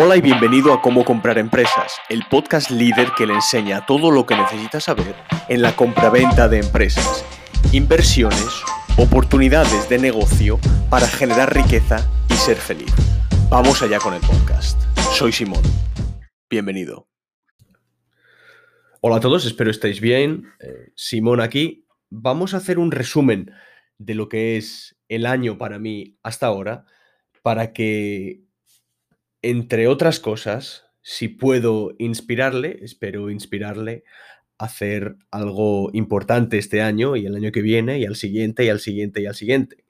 Hola y bienvenido a Cómo comprar empresas, el podcast líder que le enseña todo lo que necesitas saber en la compraventa de empresas, inversiones, oportunidades de negocio para generar riqueza y ser feliz. Vamos allá con el podcast. Soy Simón. Bienvenido. Hola a todos, espero estéis bien. Eh, Simón aquí. Vamos a hacer un resumen de lo que es el año para mí hasta ahora para que entre otras cosas, si puedo inspirarle, espero inspirarle a hacer algo importante este año y el año que viene y al siguiente y al siguiente y al siguiente.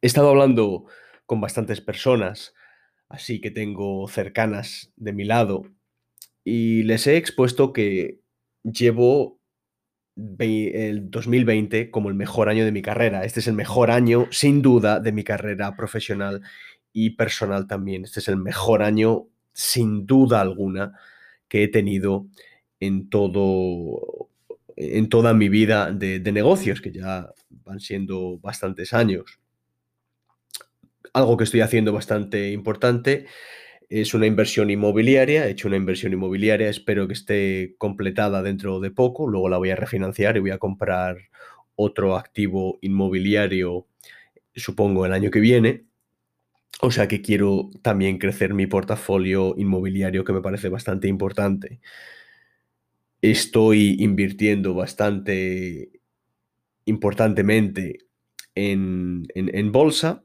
He estado hablando con bastantes personas, así que tengo cercanas de mi lado, y les he expuesto que llevo el 2020 como el mejor año de mi carrera. Este es el mejor año, sin duda, de mi carrera profesional y personal también. Este es el mejor año, sin duda alguna, que he tenido en todo en toda mi vida de, negocios, que ya van siendo bastantes años. Algo que estoy haciendo bastante importante es una inversión inmobiliaria. He hecho una inversión inmobiliaria, espero que esté completada dentro de poco. Luego la voy a refinanciar y voy a comprar otro activo inmobiliario, supongo, el año que viene. O sea que quiero también crecer mi portafolio inmobiliario, que me parece bastante importante. Estoy invirtiendo bastante importantemente en, bolsa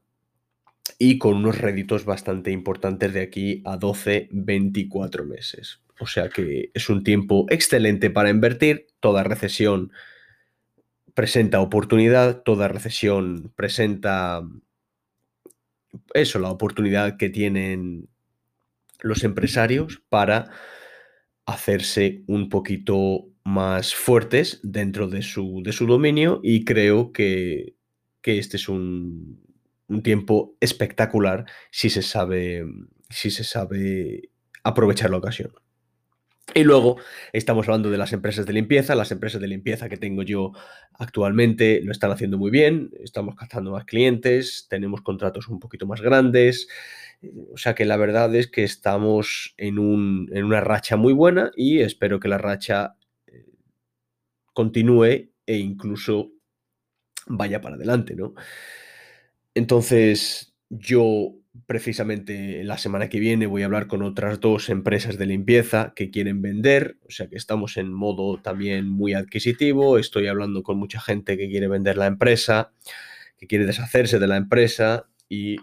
y con unos réditos bastante importantes de aquí a 12, 24 meses. O sea que es un tiempo excelente para invertir. Toda recesión presenta oportunidad, toda recesión presenta eso, la oportunidad que tienen los empresarios para hacerse un poquito más fuertes dentro de su, de su dominio y creo que, este es un, tiempo espectacular si se sabe, si se sabe aprovechar la ocasión. Y luego estamos hablando de las empresas de limpieza. Las empresas de limpieza que tengo yo actualmente lo están haciendo muy bien. Estamos captando más clientes, tenemos contratos un poquito más grandes. O sea que la verdad es que estamos en, una racha muy buena y espero que la racha eh, continúe e incluso vaya para adelante, ¿no? Entonces, yo precisamente la semana que viene voy a hablar con otras dos empresas de limpieza que quieren vender, o sea que estamos en modo también muy adquisitivo, estoy hablando con mucha gente que quiere vender la empresa, que quiere deshacerse de la empresa y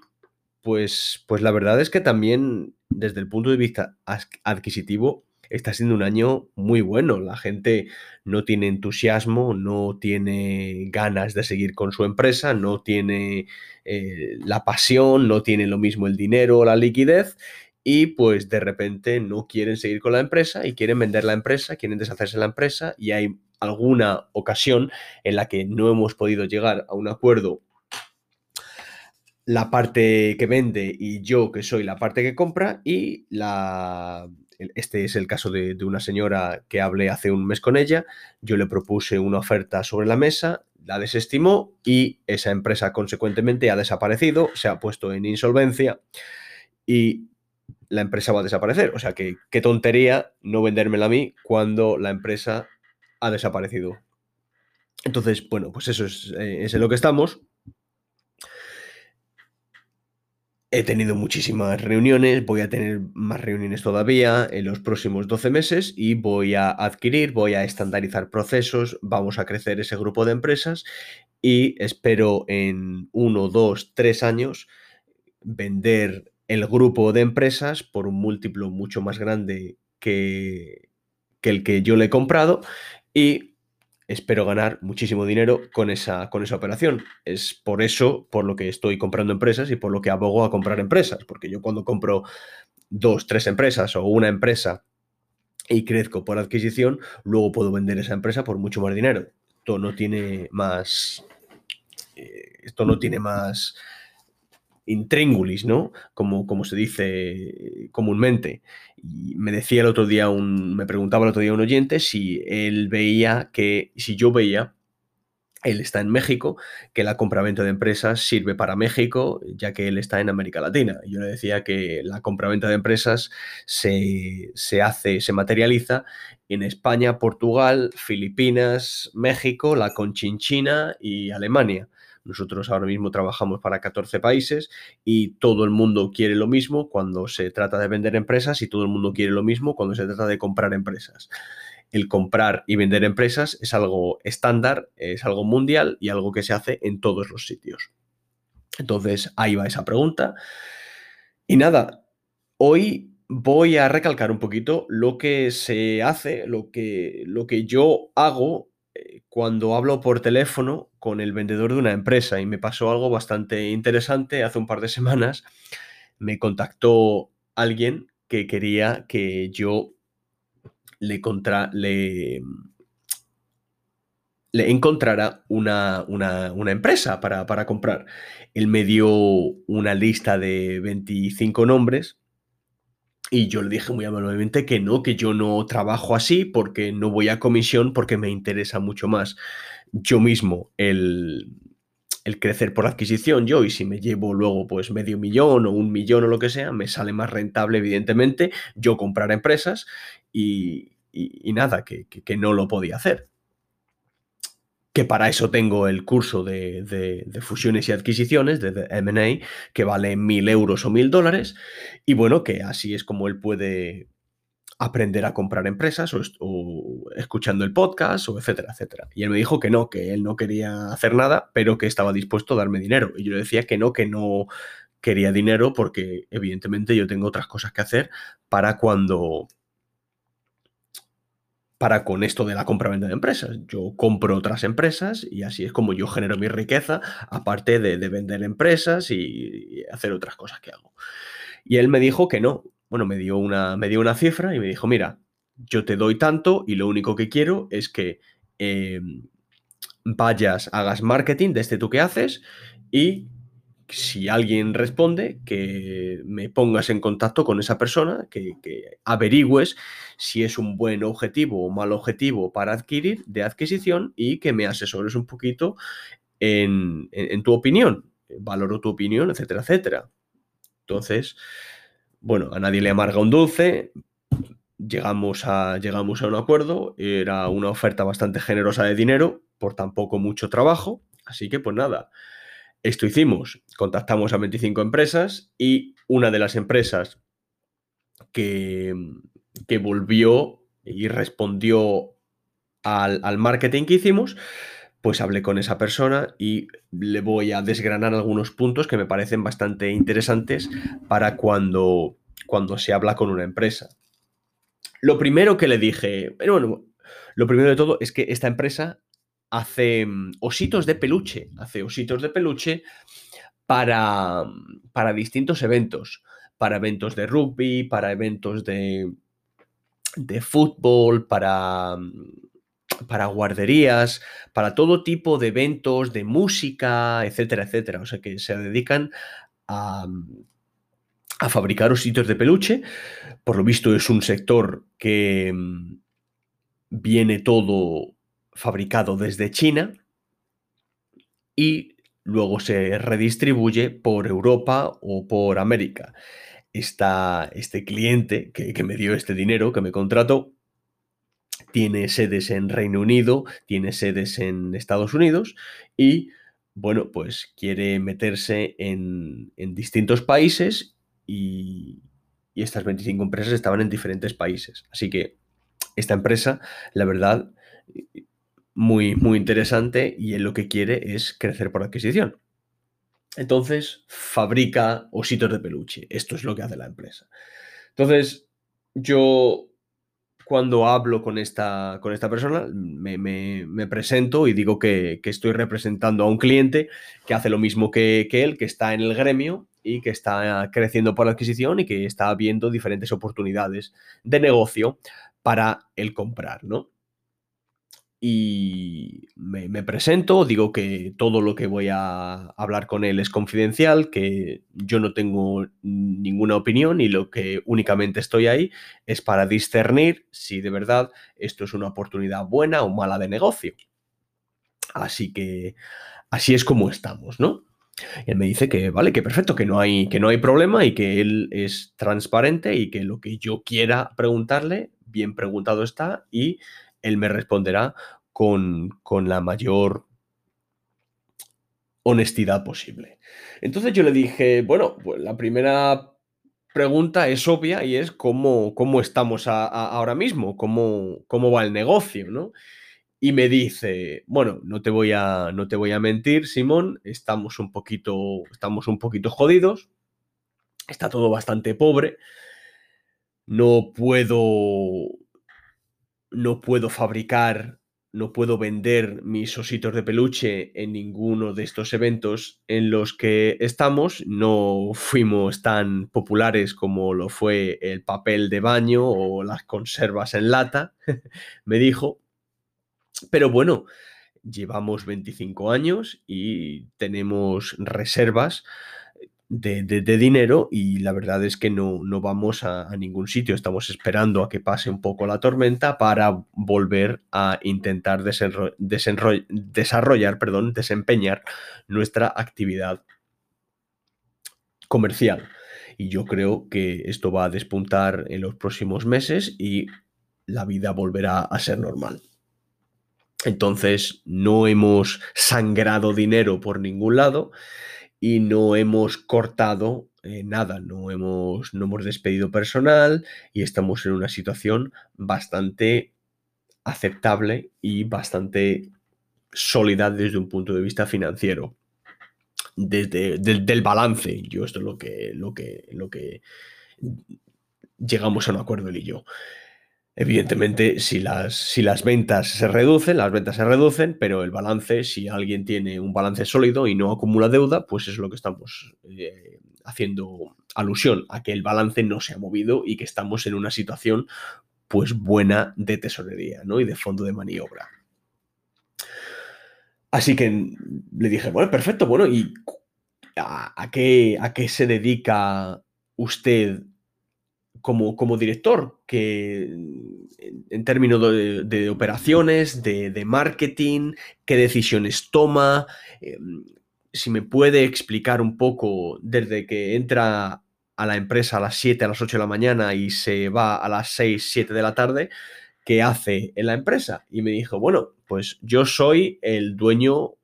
pues, pues la verdad es que también desde el punto de vista adquisitivo está siendo un año muy bueno. La gente no tiene entusiasmo, no tiene ganas de seguir con su empresa, no tiene eh, la pasión, no tiene lo mismo el dinero o la liquidez y pues de repente no quieren seguir con la empresa y quieren vender la empresa, quieren deshacerse de la empresa y hay alguna ocasión en la que no hemos podido llegar a un acuerdo la parte que vende y yo que soy la parte que compra y la este es el caso de, una señora que hablé hace un mes con ella. Yo le propuse una oferta sobre la mesa, la desestimó y esa empresa consecuentemente ha desaparecido, se ha puesto en insolvencia y la empresa va a desaparecer. O sea que qué tontería no vendérmela a mí cuando la empresa ha desaparecido. Entonces, bueno, pues eso es, eh, es en lo que estamos. He tenido muchísimas reuniones, voy a tener más reuniones todavía en los próximos 12 meses y voy a adquirir, voy a estandarizar procesos, vamos a crecer ese grupo de empresas y espero en uno, dos, tres años vender el grupo de empresas por un múltiplo mucho más grande que, que el que yo le he comprado y espero ganar muchísimo dinero con esa, con esa operación. Es por eso por lo que estoy comprando empresas y por lo que abogo a comprar empresas, porque yo cuando compro dos, tres empresas o una empresa y crezco por adquisición, luego puedo vender esa empresa por mucho más dinero. Esto no tiene más... Eh, esto no tiene más intríngulis, ¿no? Como, como se dice comúnmente. Y me decía el otro día un, me preguntaba el otro día un oyente si él veía que, si yo veía él está en México, que la compraventa de empresas sirve para México, ya que él está en América Latina. Yo le decía que la compraventa de empresas se, se hace, se materializa en España, Portugal, Filipinas, México, la Conchinchina y Alemania. Nosotros ahora mismo trabajamos para 14 países y todo el mundo quiere lo mismo cuando se trata de vender empresas y todo el mundo quiere lo mismo cuando se trata de comprar empresas el comprar y vender empresas es algo estándar, es algo mundial y algo que se hace en todos los sitios. Entonces, ahí va esa pregunta. Y nada, hoy voy a recalcar un poquito lo que se hace, lo que, lo que yo hago cuando hablo por teléfono con el vendedor de una empresa. Y me pasó algo bastante interesante hace un par de semanas. Me contactó alguien que quería que yo le, contra, le, le encontrara una, empresa para, para, comprar. Él me dio una lista de 25 nombres y yo le dije muy amablemente que no, que yo no trabajo así porque no voy a comisión porque me interesa mucho más yo mismo el, el crecer por adquisición yo y si me llevo luego pues medio millón o un millón o lo que sea, me sale más rentable evidentemente yo comprar empresas y, nada, que, no lo podía hacer. Que para eso tengo el curso de, fusiones y adquisiciones, de, MA, que vale mil euros o mil dólares. Y bueno, que así es como él puede aprender a comprar empresas o, escuchando el podcast o etcétera, etcétera. Y él me dijo que no, que él no quería hacer nada, pero que estaba dispuesto a darme dinero. Y yo le decía que no, que no quería dinero porque evidentemente yo tengo otras cosas que hacer para cuando para con esto de la compra-venta de empresas. Yo compro otras empresas y así es como yo genero mi riqueza, aparte de, vender empresas y, hacer otras cosas que hago. Y él me dijo que no. Bueno, me dio, una, me dio una cifra y me dijo, mira, yo te doy tanto y lo único que quiero es que em, vayas, hagas marketing desde tú que haces y si alguien responde, que me pongas en contacto con esa persona, que, averigües si es un buen objetivo o mal objetivo para adquirir, de adquisición, y que me asesores un poquito en, tu opinión. Valoro tu opinión, etcétera, etcétera. Entonces, bueno, a nadie le amarga un dulce. Llegamos a, llegamos a un acuerdo. Era una oferta bastante generosa de dinero por tan poco mucho trabajo. Así que, pues nada, esto hicimos, contactamos a 25 empresas y una de las empresas que, que volvió y respondió al, al, marketing que hicimos, pues hablé con esa persona y le voy a desgranar algunos puntos que me parecen bastante interesantes para cuando, cuando se habla con una empresa. Lo primero que le dije, bueno, lo primero de todo es que esta empresa hace mm, ositos de peluche, hace ositos de peluche para, mm, para distintos eventos, para eventos de rugby, para eventos de, de fútbol, para, mm, para guarderías, para todo tipo de eventos de música, etcétera, etcétera. O sea que se dedican a, a fabricar ositos de peluche. Por lo visto es un sector que viene todo fabricado desde China y luego se redistribuye por Europa o por América. Este cliente que, me dio este dinero, que me contrató, tiene sedes en Reino Unido, tiene sedes en Estados Unidos y, bueno, pues quiere meterse en, distintos países y, y estas 25 empresas estaban en diferentes países. Así que esta empresa, la verdad, muy, muy interesante y él lo que quiere es crecer por adquisición. Entonces, fabrica ositos de peluche. Esto es lo que hace la empresa. Entonces, yo cuando hablo con esta, con esta persona, me, presento y digo que, estoy representando a un cliente que hace lo mismo que, que, él, que está en el gremio y que está creciendo por adquisición y que está viendo diferentes oportunidades de negocio para el comprar, ¿no? Y me, presento, digo que todo lo que voy a hablar con él es confidencial, que yo no tengo ninguna opinión y lo que únicamente estoy ahí es para discernir si de verdad esto es una oportunidad buena o mala de negocio. Así que así es como estamos, ¿no? él me dice que vale, que perfecto, que no hay, que no hay problema y que él es transparente y que lo que yo quiera preguntarle, bien preguntado está y él me responderá con, con la mayor honestidad posible. Entonces yo le dije, bueno, pues la primera pregunta es obvia y es cómo, cómo estamos ahora mismo, cómo, cómo va el negocio, ¿no? Y me dice, bueno, no te voy a, no te voy a mentir, Simón, estamos un poquito, estamos un poquito jodidos, está todo bastante pobre, no puedo, no puedo fabricar, no puedo vender mis ositos de peluche en ninguno de estos eventos en los que estamos, no fuimos tan populares como lo fue el papel de baño o las conservas en lata, me dijo, pero bueno, llevamos 25 años y tenemos reservas de, dinero y la verdad es que no, no vamos a, ningún sitio. Estamos esperando a que pase un poco la tormenta para volver a intentar desarrollar, perdón, desempeñar nuestra actividad comercial. Y yo creo que esto va a despuntar en los próximos meses y la vida volverá a ser normal. Entonces no hemos sangrado dinero por ningún lado y no hemos cortado eh, nada, no hemos, no hemos despedido personal y estamos en una situación bastante aceptable y bastante sólida desde un punto de vista financiero. Desde del balance, yo esto es lo que, lo que, lo que llegamos a un acuerdo él y yo. Evidentemente, si las, si las ventas se reducen, las ventas se reducen, pero el balance, si alguien tiene un balance sólido y no acumula deuda, pues es lo que estamos eh, haciendo alusión a que el balance no se ha movido y que estamos en una situación pues buena de tesorería ¿no? y de fondo de maniobra. Así que le dije, bueno, perfecto, bueno, ¿y a, qué, a qué se dedica usted como, como director, que en, términos de, operaciones, de, marketing, qué decisiones toma, em, si me puede explicar un poco desde que entra a la empresa a las 7, a las 8 de la mañana y se va a las 6, 7 de la tarde, qué hace en la empresa. Y me dijo, bueno, pues yo soy el dueño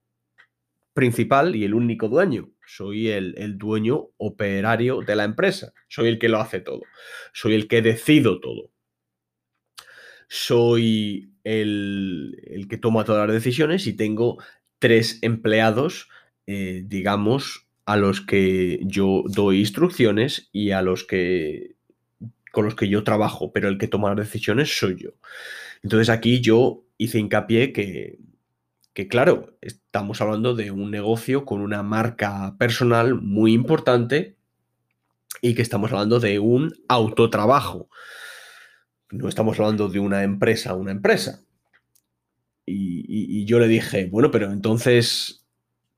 principal y el único dueño soy el, dueño operario de la empresa, soy el que lo hace todo, soy el que decido todo, soy el, que toma todas las decisiones y tengo tres empleados, eh, digamos, a los que yo doy instrucciones y a los que con los que yo trabajo, pero el que toma las decisiones soy yo. Entonces aquí yo hice hincapié que que claro, estamos hablando de un negocio con una marca personal muy importante y que estamos hablando de un autotrabajo. No estamos hablando de una empresa, una empresa. Y, yo le dije, bueno, pero entonces,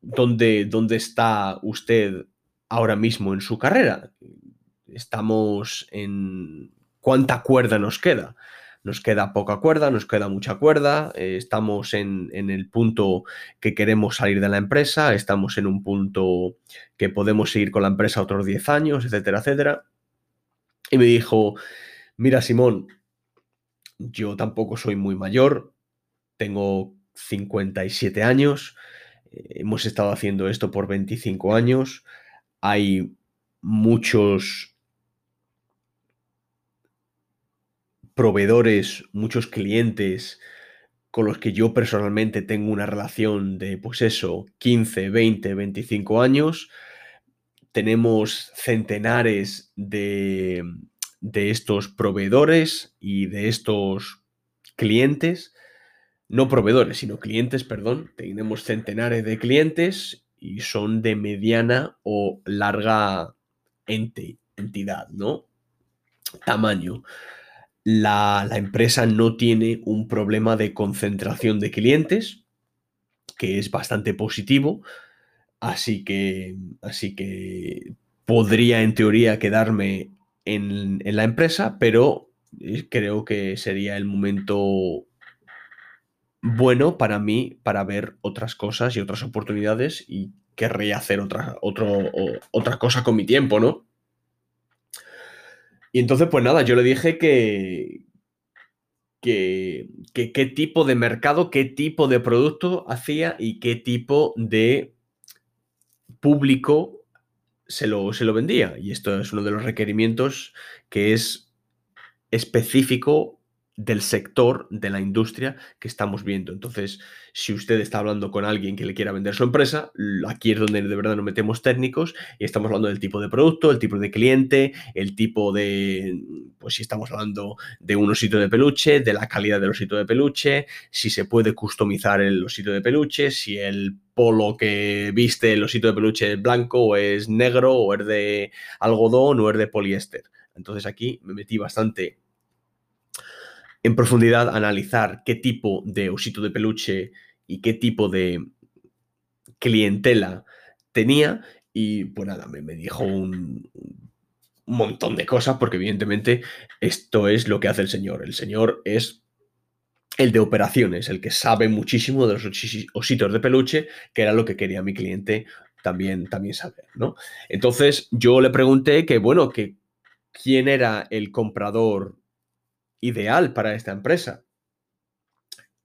¿dónde, ¿dónde está usted ahora mismo en su carrera? Estamos en... ¿Cuánta cuerda nos queda? Nos queda poca cuerda, nos queda mucha cuerda, eh, estamos en, el punto que queremos salir de la empresa, estamos en un punto que podemos seguir con la empresa otros 10 años, etcétera, etcétera. Y me dijo, mira Simón, yo tampoco soy muy mayor, tengo 57 años, eh, hemos estado haciendo esto por 25 años, hay muchos proveedores, muchos clientes con los que yo personalmente tengo una relación de, pues eso, 15, 20, 25 años. Tenemos centenares de, de estos proveedores y de estos clientes, no proveedores, sino clientes, perdón. Tenemos centenares de clientes y son de mediana o larga ente, entidad, ¿no? Tamaño la, empresa no tiene un problema de concentración de clientes, que es bastante positivo. Así que, así que podría en teoría quedarme en, la empresa, pero eh, creo que sería el momento bueno para mí para ver otras cosas y otras oportunidades y querría hacer otra, otra cosa con mi tiempo, ¿no? Y entonces, pues nada, yo le dije que, que, qué tipo de mercado, qué tipo de producto hacía y qué tipo de público se lo, se lo vendía. Y esto es uno de los requerimientos que es específico del sector, de la industria que estamos viendo. Entonces, si usted está hablando con alguien que le quiera vender su empresa, aquí es donde de verdad nos metemos técnicos y estamos hablando del tipo de producto, el tipo de cliente, el tipo de, pues si estamos hablando de un osito de peluche, de la calidad del osito de peluche, si se puede customizar el osito de peluche, si el polo que viste el osito de peluche es blanco o es negro o es de algodón o es de poliéster. Entonces aquí me metí bastante en profundidad analizar qué tipo de osito de peluche y qué tipo de clientela tenía y pues nada, me, me dijo un, montón de cosas porque evidentemente esto es lo que hace el señor. El señor es el de operaciones, el que sabe muchísimo de los ositos de peluche, que era lo que quería mi cliente también, también saber, ¿no? Entonces yo le pregunté que, bueno, que quién era el comprador ideal para esta empresa.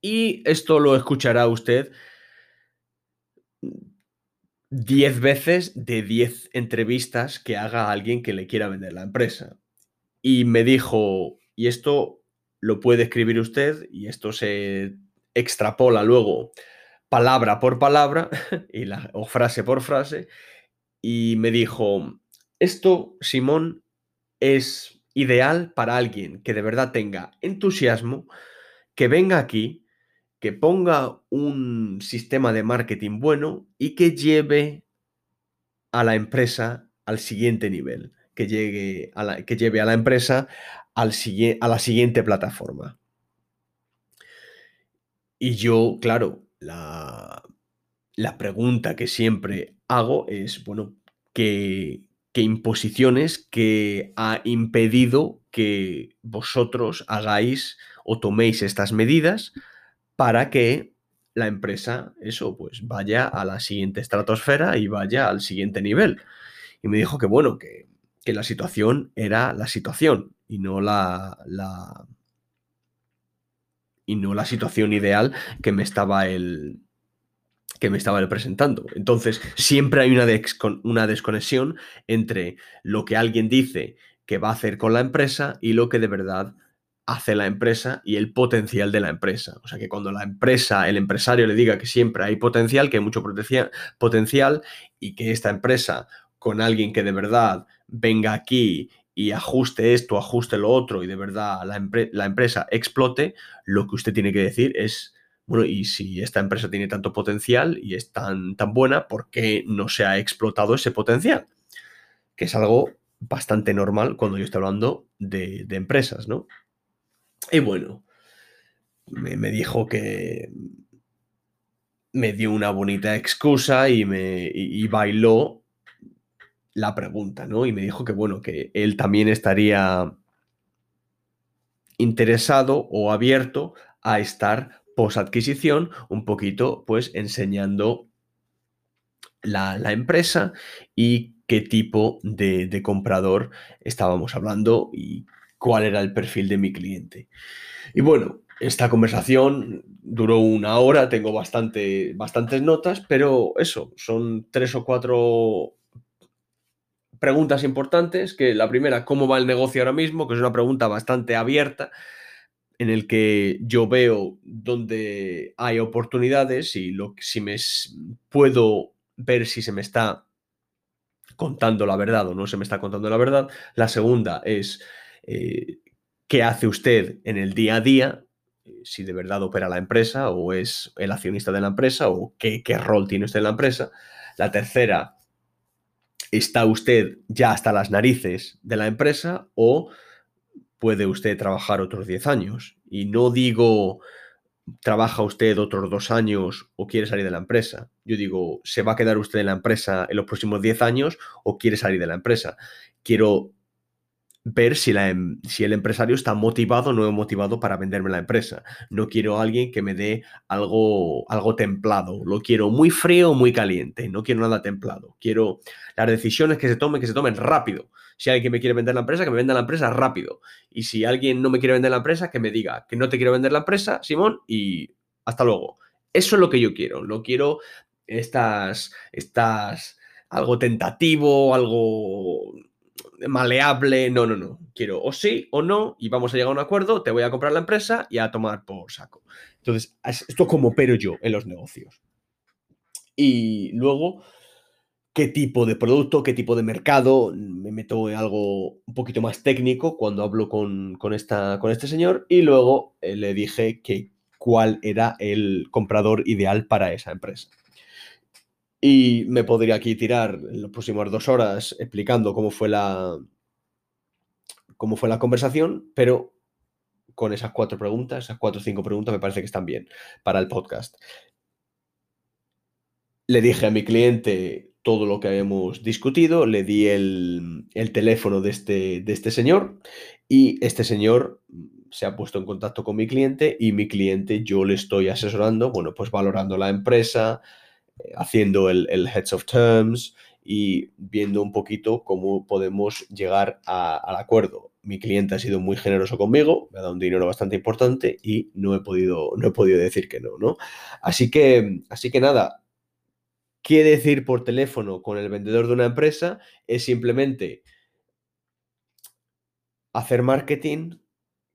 Y esto lo escuchará usted 10 veces de 10 entrevistas que haga alguien que le quiera vender la empresa. Y me dijo, y esto lo puede escribir usted, y esto se extrapola luego palabra por palabra y la, o frase por frase, y me dijo, esto, Simón, es ideal para alguien que de verdad tenga entusiasmo, que venga aquí, que ponga un sistema de marketing bueno y que lleve a la empresa al siguiente nivel, que, llegue a la, que lleve a la empresa al, a la siguiente plataforma. Y yo, claro, la, la pregunta que siempre hago es, bueno, ¿qué, que imposiciones que ha impedido que vosotros hagáis o toméis estas medidas para que la empresa, eso, pues vaya a la siguiente estratosfera y vaya al siguiente nivel. Y me dijo que bueno, que, que la situación era la situación y no la, la, y no la situación ideal que me estaba el, que me estaba presentando. Entonces, siempre hay una, una desconexión entre lo que alguien dice que va a hacer con la empresa y lo que de verdad hace la empresa y el potencial de la empresa. O sea que cuando la empresa, el empresario le diga que siempre hay potencial, que hay mucho potencial y que esta empresa con alguien que de verdad venga aquí y ajuste esto, ajuste lo otro y de verdad la, la empresa explote, lo que usted tiene que decir es bueno, y si esta empresa tiene tanto potencial y es tan, tan buena, ¿por qué no se ha explotado ese potencial? Que es algo bastante normal cuando yo estoy hablando de, empresas, ¿no? Y bueno, me, dijo que me dio una bonita excusa y me y bailó la pregunta, ¿no? Y me dijo que bueno, que él también estaría interesado o abierto a estar post-adquisición, un poquito pues enseñando la, empresa y qué tipo de, comprador estábamos hablando y cuál era el perfil de mi cliente. Y bueno, esta conversación duró una hora, tengo bastante, bastantes notas, pero eso, son tres o cuatro preguntas importantes, que la primera, ¿cómo va el negocio ahora mismo? Que es una pregunta bastante abierta, en el que yo veo donde hay oportunidades y lo, si me puedo ver si se me está contando la verdad o no se me está contando la verdad. La segunda es eh, qué hace usted en el día a día, si de verdad opera la empresa o es el accionista de la empresa o qué, qué rol tiene usted en la empresa. La tercera, ¿está usted ya hasta las narices de la empresa o puede usted trabajar otros 10 años. Y no digo, trabaja usted otros dos años o quiere salir de la empresa. Yo digo, ¿se va a quedar usted en la empresa en los próximos 10 años o quiere salir de la empresa? Quiero ver si, la, em, si, el empresario está motivado o no motivado para venderme la empresa. No quiero a alguien que me dé algo, algo templado. Lo quiero muy frío o muy caliente. No quiero nada templado. Quiero las decisiones que se tomen, que se tomen rápido. Si alguien me quiere vender la empresa, que me venda la empresa rápido. Y si alguien no me quiere vender la empresa, que me diga que no te quiero vender la empresa, Simón, y hasta luego. Eso es lo que yo quiero. No quiero estas, estas, algo tentativo, algo maleable. No, no, no. Quiero o sí o no y vamos a llegar a un acuerdo, te voy a comprar la empresa y a tomar por saco. Entonces, esto como opero yo en los negocios. Y luego, qué tipo de producto, qué tipo de mercado. Me meto en algo un poquito más técnico cuando hablo con, esta, con este señor y luego eh, le dije que cuál era el comprador ideal para esa empresa. Y me podría aquí tirar en las próximas dos horas explicando cómo fue la, cómo fue la conversación, pero con esas cuatro preguntas, esas cuatro o cinco preguntas me parece que están bien para el podcast. Le dije a mi cliente todo lo que habíamos discutido, le di el, teléfono de este, de este señor y este señor se ha puesto en contacto con mi cliente y mi cliente yo le estoy asesorando, bueno, pues valorando la empresa, eh, haciendo el, Heads of Terms y viendo un poquito cómo podemos llegar al acuerdo. Mi cliente ha sido muy generoso conmigo, me ha dado un dinero bastante importante y no he podido, no he podido decir que no, ¿no? Así que, así que nada, ¿qué decir por teléfono con el vendedor de una empresa? Es simplemente hacer marketing,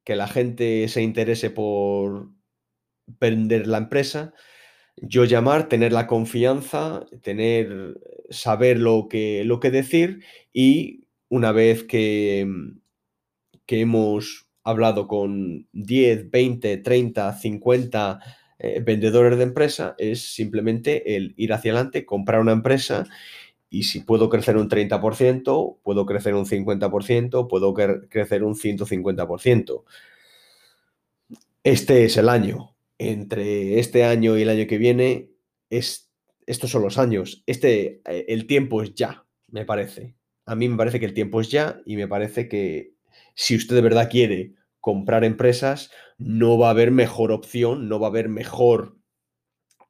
que la gente se interese por vender la empresa, yo llamar, tener la confianza, tener, saber lo que, lo que decir y una vez que, que hemos hablado con 10, 20, 30, 50 vendedores de empresa, es simplemente el ir hacia adelante, comprar una empresa y si puedo crecer un 30%, puedo crecer un 50%, puedo crecer un 150%. Este es el año entre este año y el año que viene, es, estos son los años. Este, eh, el tiempo es ya, me parece. A mí me parece que el tiempo es ya y me parece que si usted de verdad quiere comprar empresas, no va a haber mejor opción, no va a haber mejor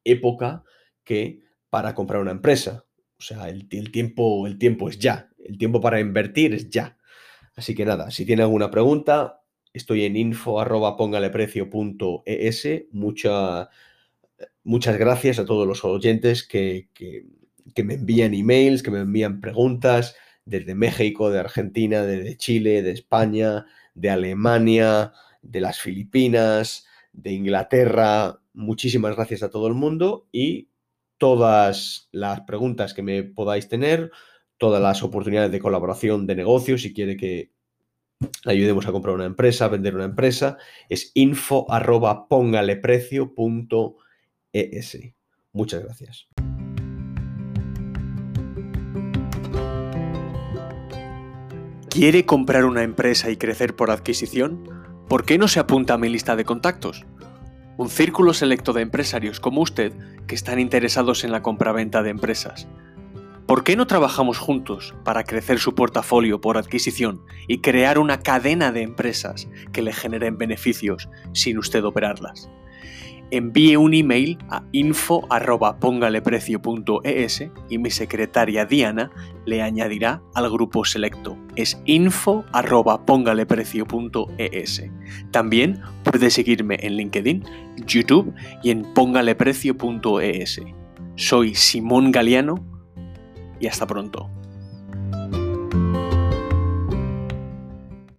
época que para comprar una empresa. O sea, el, el, tiempo, el tiempo es ya. El tiempo para invertir es ya. Así que nada, si tiene alguna pregunta, Estoy en info arroba Mucha, muchas gracias a todos los oyentes que, me envían emails, que me envían preguntas desde México, de Argentina, desde Chile, de España, de Alemania, de las Filipinas, de Inglaterra. Muchísimas gracias a todo el mundo y todas las preguntas que me podáis tener, todas las oportunidades de colaboración de negocio, si quiere que ayudemos a comprar una empresa, a vender una empresa, es info arroba es. Muchas gracias. ¿Quiere comprar una empresa y crecer por adquisición? ¿Por qué no se apunta a mi lista de contactos? Un círculo selecto de empresarios como usted que están interesados en la compraventa de empresas ¿Por qué no trabajamos juntos para crecer su portafolio por adquisición y crear una cadena de empresas que le generen beneficios sin usted operarlas? Envíe un email a info.pongaleprecio.es y mi secretaria Diana le añadirá al grupo selecto. Es info.pongaleprecio.es. También puede seguirme en LinkedIn, YouTube y en pongaleprecio.es. Soy Simón Galeano y hasta pronto.